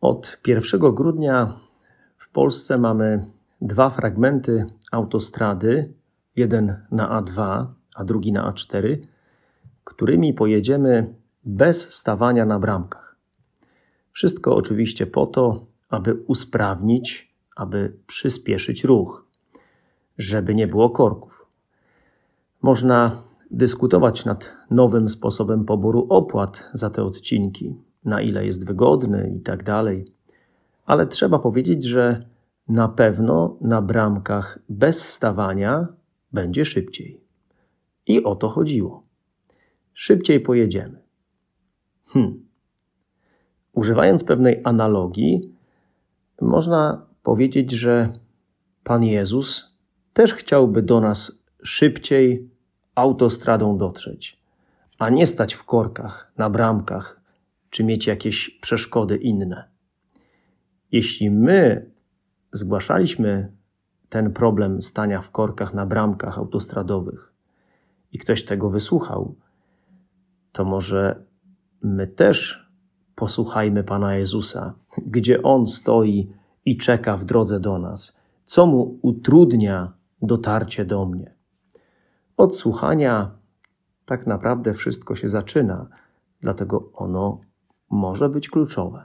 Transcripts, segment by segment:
Od 1 grudnia w Polsce mamy dwa fragmenty autostrady, jeden na A2, a drugi na A4, którymi pojedziemy bez stawania na bramkach. Wszystko oczywiście po to, aby usprawnić, aby przyspieszyć ruch, żeby nie było korków. Można dyskutować nad nowym sposobem poboru opłat za te odcinki na ile jest wygodny i tak dalej. Ale trzeba powiedzieć, że na pewno na bramkach bez stawania będzie szybciej. I o to chodziło. Szybciej pojedziemy. Hmm. Używając pewnej analogii, można powiedzieć, że Pan Jezus też chciałby do nas szybciej autostradą dotrzeć, a nie stać w korkach, na bramkach, czy mieć jakieś przeszkody inne. Jeśli my zgłaszaliśmy ten problem stania w korkach na bramkach autostradowych i ktoś tego wysłuchał, to może my też posłuchajmy Pana Jezusa, gdzie On stoi i czeka w drodze do nas, co mu utrudnia dotarcie do mnie. Od słuchania tak naprawdę wszystko się zaczyna, dlatego ono może być kluczowe.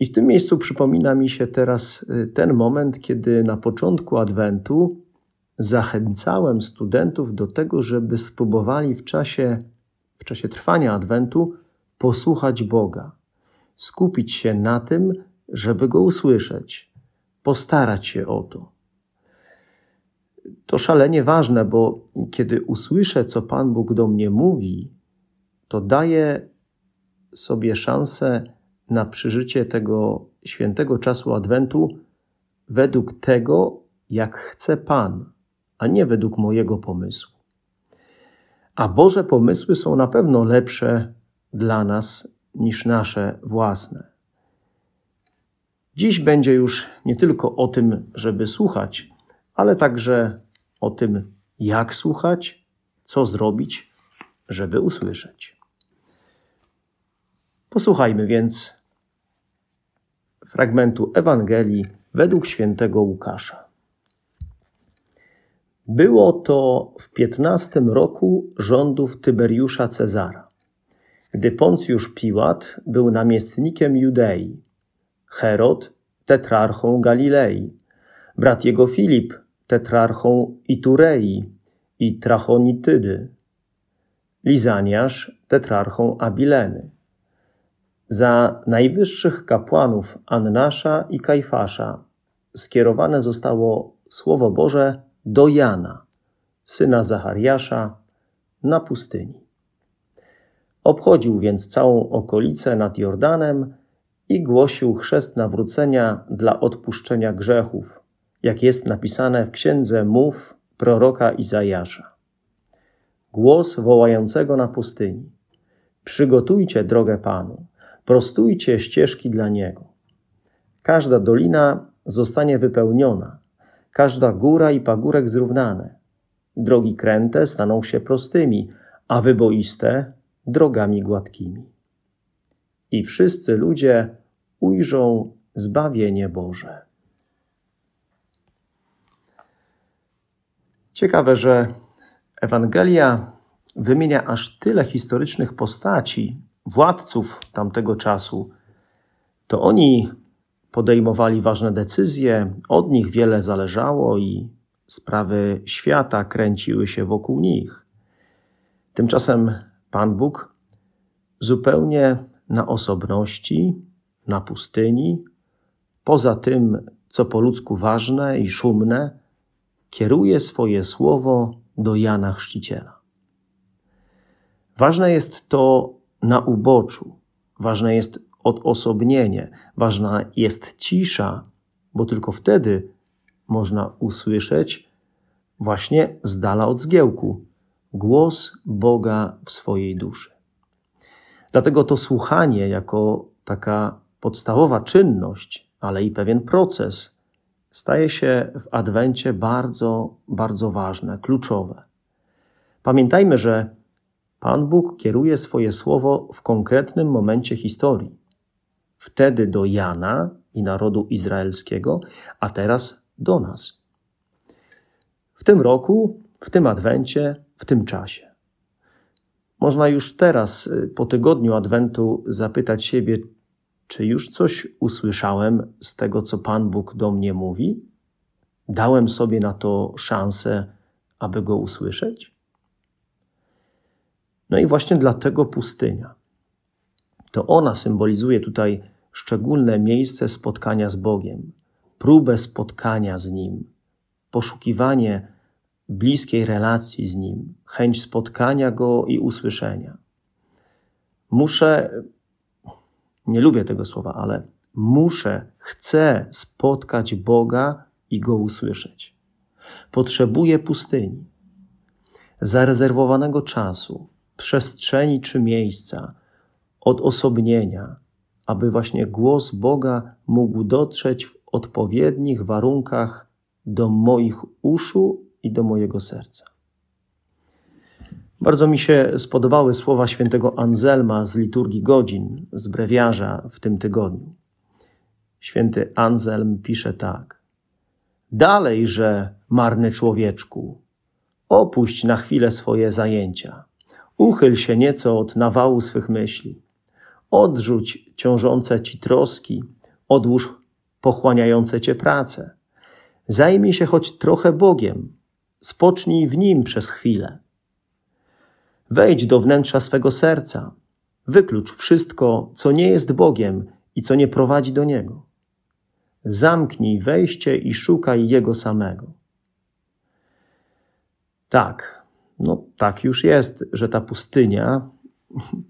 I w tym miejscu przypomina mi się teraz y, ten moment, kiedy na początku Adwentu zachęcałem studentów do tego, żeby spróbowali w czasie, w czasie trwania Adwentu posłuchać Boga, skupić się na tym, żeby Go usłyszeć, postarać się o to. To szalenie ważne, bo kiedy usłyszę, co Pan Bóg do mnie mówi, to daje sobie szansę na przeżycie tego świętego czasu Adwentu według tego, jak chce Pan, a nie według mojego pomysłu. A Boże pomysły są na pewno lepsze dla nas niż nasze własne. Dziś będzie już nie tylko o tym, żeby słuchać, ale także o tym, jak słuchać, co zrobić, żeby usłyszeć. Posłuchajmy więc fragmentu Ewangelii według świętego Łukasza. Było to w piętnastym roku rządów Tyberiusza Cezara, gdy Poncjusz Piłat był namiestnikiem Judei, Herod tetrarchą Galilei, brat jego Filip tetrarchą Iturei i Trachonitydy, Lizaniasz tetrarchą Abileny, za najwyższych kapłanów Annasza i Kajfasza skierowane zostało Słowo Boże do Jana, syna Zachariasza, na pustyni. Obchodził więc całą okolicę nad Jordanem i głosił chrzest nawrócenia dla odpuszczenia grzechów, jak jest napisane w księdze Mów proroka Izajasza. Głos wołającego na pustyni: Przygotujcie drogę Panu prostujcie ścieżki dla Niego. Każda dolina zostanie wypełniona, każda góra i pagórek zrównane. Drogi kręte staną się prostymi, a wyboiste drogami gładkimi. I wszyscy ludzie ujrzą zbawienie Boże. Ciekawe, że Ewangelia wymienia aż tyle historycznych postaci, władców tamtego czasu, to oni podejmowali ważne decyzje, od nich wiele zależało i sprawy świata kręciły się wokół nich. Tymczasem Pan Bóg zupełnie na osobności, na pustyni, poza tym, co po ludzku ważne i szumne, kieruje swoje słowo do Jana Chrzciciela. Ważne jest to, na uboczu. Ważne jest odosobnienie, ważna jest cisza, bo tylko wtedy można usłyszeć właśnie z dala od zgiełku głos Boga w swojej duszy. Dlatego to słuchanie, jako taka podstawowa czynność, ale i pewien proces, staje się w Adwencie bardzo, bardzo ważne, kluczowe. Pamiętajmy, że Pan Bóg kieruje swoje słowo w konkretnym momencie historii. Wtedy do Jana i narodu izraelskiego, a teraz do nas. W tym roku, w tym Adwencie, w tym czasie. Można już teraz, y, po tygodniu Adwentu, zapytać siebie, czy już coś usłyszałem z tego, co Pan Bóg do mnie mówi? Dałem sobie na to szansę, aby go usłyszeć? No i właśnie dlatego pustynia. To ona symbolizuje tutaj szczególne miejsce spotkania z Bogiem, próbę spotkania z Nim, poszukiwanie bliskiej relacji z Nim, chęć spotkania Go i usłyszenia. Muszę, nie lubię tego słowa, ale muszę, chcę spotkać Boga i Go usłyszeć. Potrzebuję pustyni, zarezerwowanego czasu, przestrzeni czy miejsca, odosobnienia, aby właśnie głos Boga mógł dotrzeć w odpowiednich warunkach do moich uszu i do mojego serca. Bardzo mi się spodobały słowa świętego Anselma z liturgii godzin, z brewiarza w tym tygodniu. Święty Anselm pisze tak. Dalej, że marny człowieczku, opuść na chwilę swoje zajęcia. Uchyl się nieco od nawału swych myśli. Odrzuć ciążące ci troski, odłóż pochłaniające cię prace. Zajmij się choć trochę Bogiem, spocznij w nim przez chwilę. Wejdź do wnętrza swego serca, wyklucz wszystko, co nie jest Bogiem i co nie prowadzi do Niego. Zamknij wejście i szukaj Jego samego. Tak, no tak już jest, że ta pustynia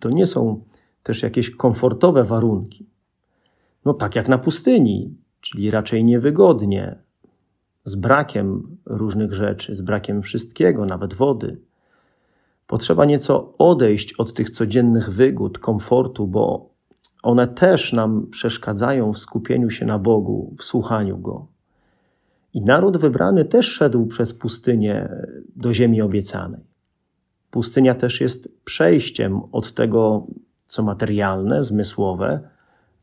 to nie są też jakieś komfortowe warunki. No tak jak na pustyni, czyli raczej niewygodnie, z brakiem różnych rzeczy, z brakiem wszystkiego, nawet wody. Potrzeba nieco odejść od tych codziennych wygód, komfortu, bo one też nam przeszkadzają w skupieniu się na Bogu, w słuchaniu Go. I naród wybrany też szedł przez pustynię do ziemi obiecanej. Pustynia też jest przejściem od tego, co materialne, zmysłowe,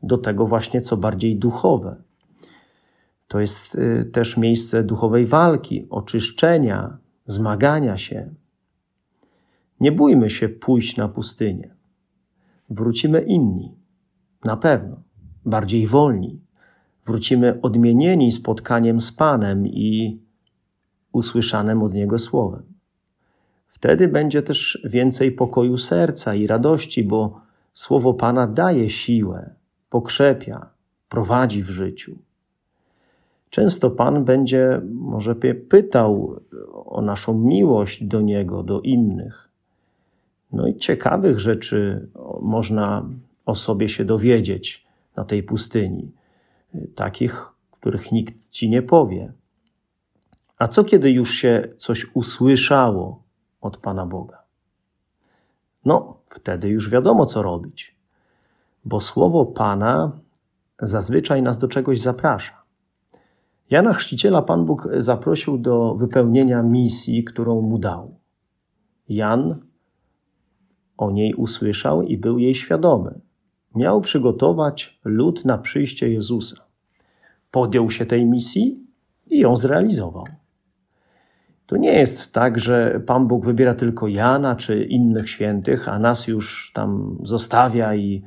do tego właśnie, co bardziej duchowe. To jest y, też miejsce duchowej walki, oczyszczenia, zmagania się. Nie bójmy się pójść na pustynię. Wrócimy inni, na pewno, bardziej wolni. Wrócimy odmienieni spotkaniem z Panem i usłyszanym od Niego słowem. Wtedy będzie też więcej pokoju serca i radości, bo słowo Pana daje siłę, pokrzepia, prowadzi w życiu. Często Pan będzie może pytał o naszą miłość do Niego, do innych. No i ciekawych rzeczy można o sobie się dowiedzieć na tej pustyni, takich, których nikt ci nie powie. A co kiedy już się coś usłyszało od Pana Boga? No, wtedy już wiadomo, co robić, bo słowo Pana zazwyczaj nas do czegoś zaprasza. Jana Chrzciciela Pan Bóg zaprosił do wypełnienia misji, którą mu dał. Jan o niej usłyszał i był jej świadomy. Miał przygotować lud na przyjście Jezusa. Podjął się tej misji i ją zrealizował. To nie jest tak, że Pan Bóg wybiera tylko Jana czy innych świętych, a nas już tam zostawia i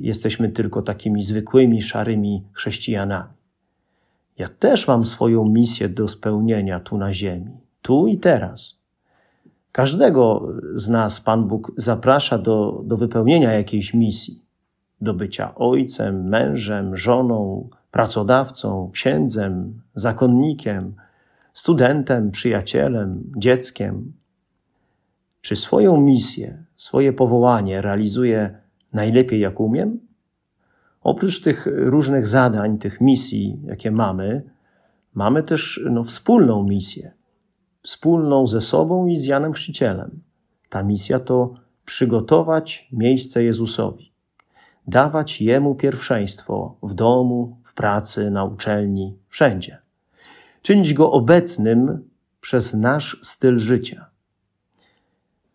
jesteśmy tylko takimi zwykłymi, szarymi chrześcijanami. Ja też mam swoją misję do spełnienia tu na ziemi, tu i teraz. Każdego z nas Pan Bóg zaprasza do, do wypełnienia jakiejś misji, do bycia ojcem, mężem, żoną, pracodawcą, księdzem, zakonnikiem, studentem, przyjacielem, dzieckiem. Czy swoją misję, swoje powołanie realizuję najlepiej jak umiem? Oprócz tych różnych zadań, tych misji, jakie mamy, mamy też no, wspólną misję. Wspólną ze sobą i z Janem Chrzcicielem. Ta misja to przygotować miejsce Jezusowi, dawać Jemu pierwszeństwo w domu, w pracy, na uczelni, wszędzie. Czynić Go obecnym przez nasz styl życia.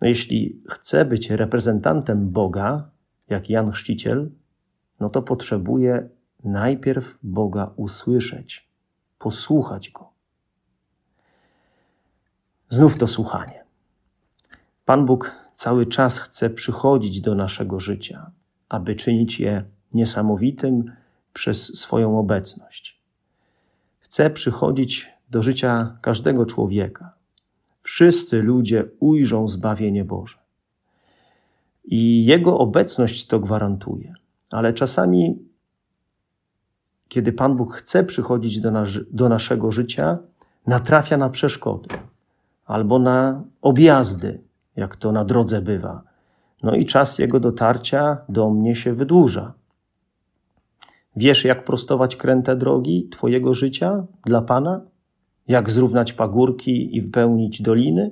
No jeśli chcę być reprezentantem Boga, jak Jan Chrzciciel, no to potrzebuję najpierw Boga usłyszeć, posłuchać Go. Znów to słuchanie. Pan Bóg cały czas chce przychodzić do naszego życia, aby czynić je niesamowitym przez swoją obecność. Chce przychodzić do życia każdego człowieka. Wszyscy ludzie ujrzą zbawienie Boże. I Jego obecność to gwarantuje. Ale czasami, kiedy Pan Bóg chce przychodzić do, nas, do naszego życia, natrafia na przeszkody albo na objazdy, jak to na drodze bywa. No i czas jego dotarcia do mnie się wydłuża. Wiesz, jak prostować kręte drogi Twojego życia dla Pana? Jak zrównać pagórki i wypełnić doliny?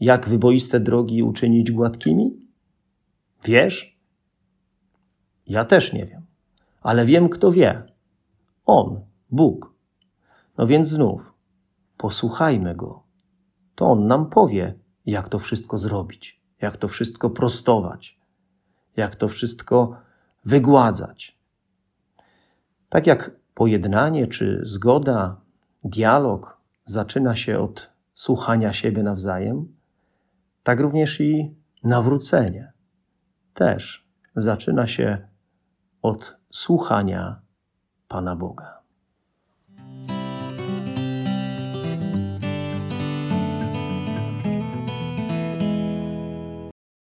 Jak wyboiste drogi uczynić gładkimi? Wiesz? Ja też nie wiem, ale wiem, kto wie. On, Bóg. No więc znów, posłuchajmy Go. To On nam powie, jak to wszystko zrobić, jak to wszystko prostować, jak to wszystko wygładzać. Tak jak pojednanie czy zgoda, dialog zaczyna się od słuchania siebie nawzajem, tak również i nawrócenie też zaczyna się od słuchania Pana Boga.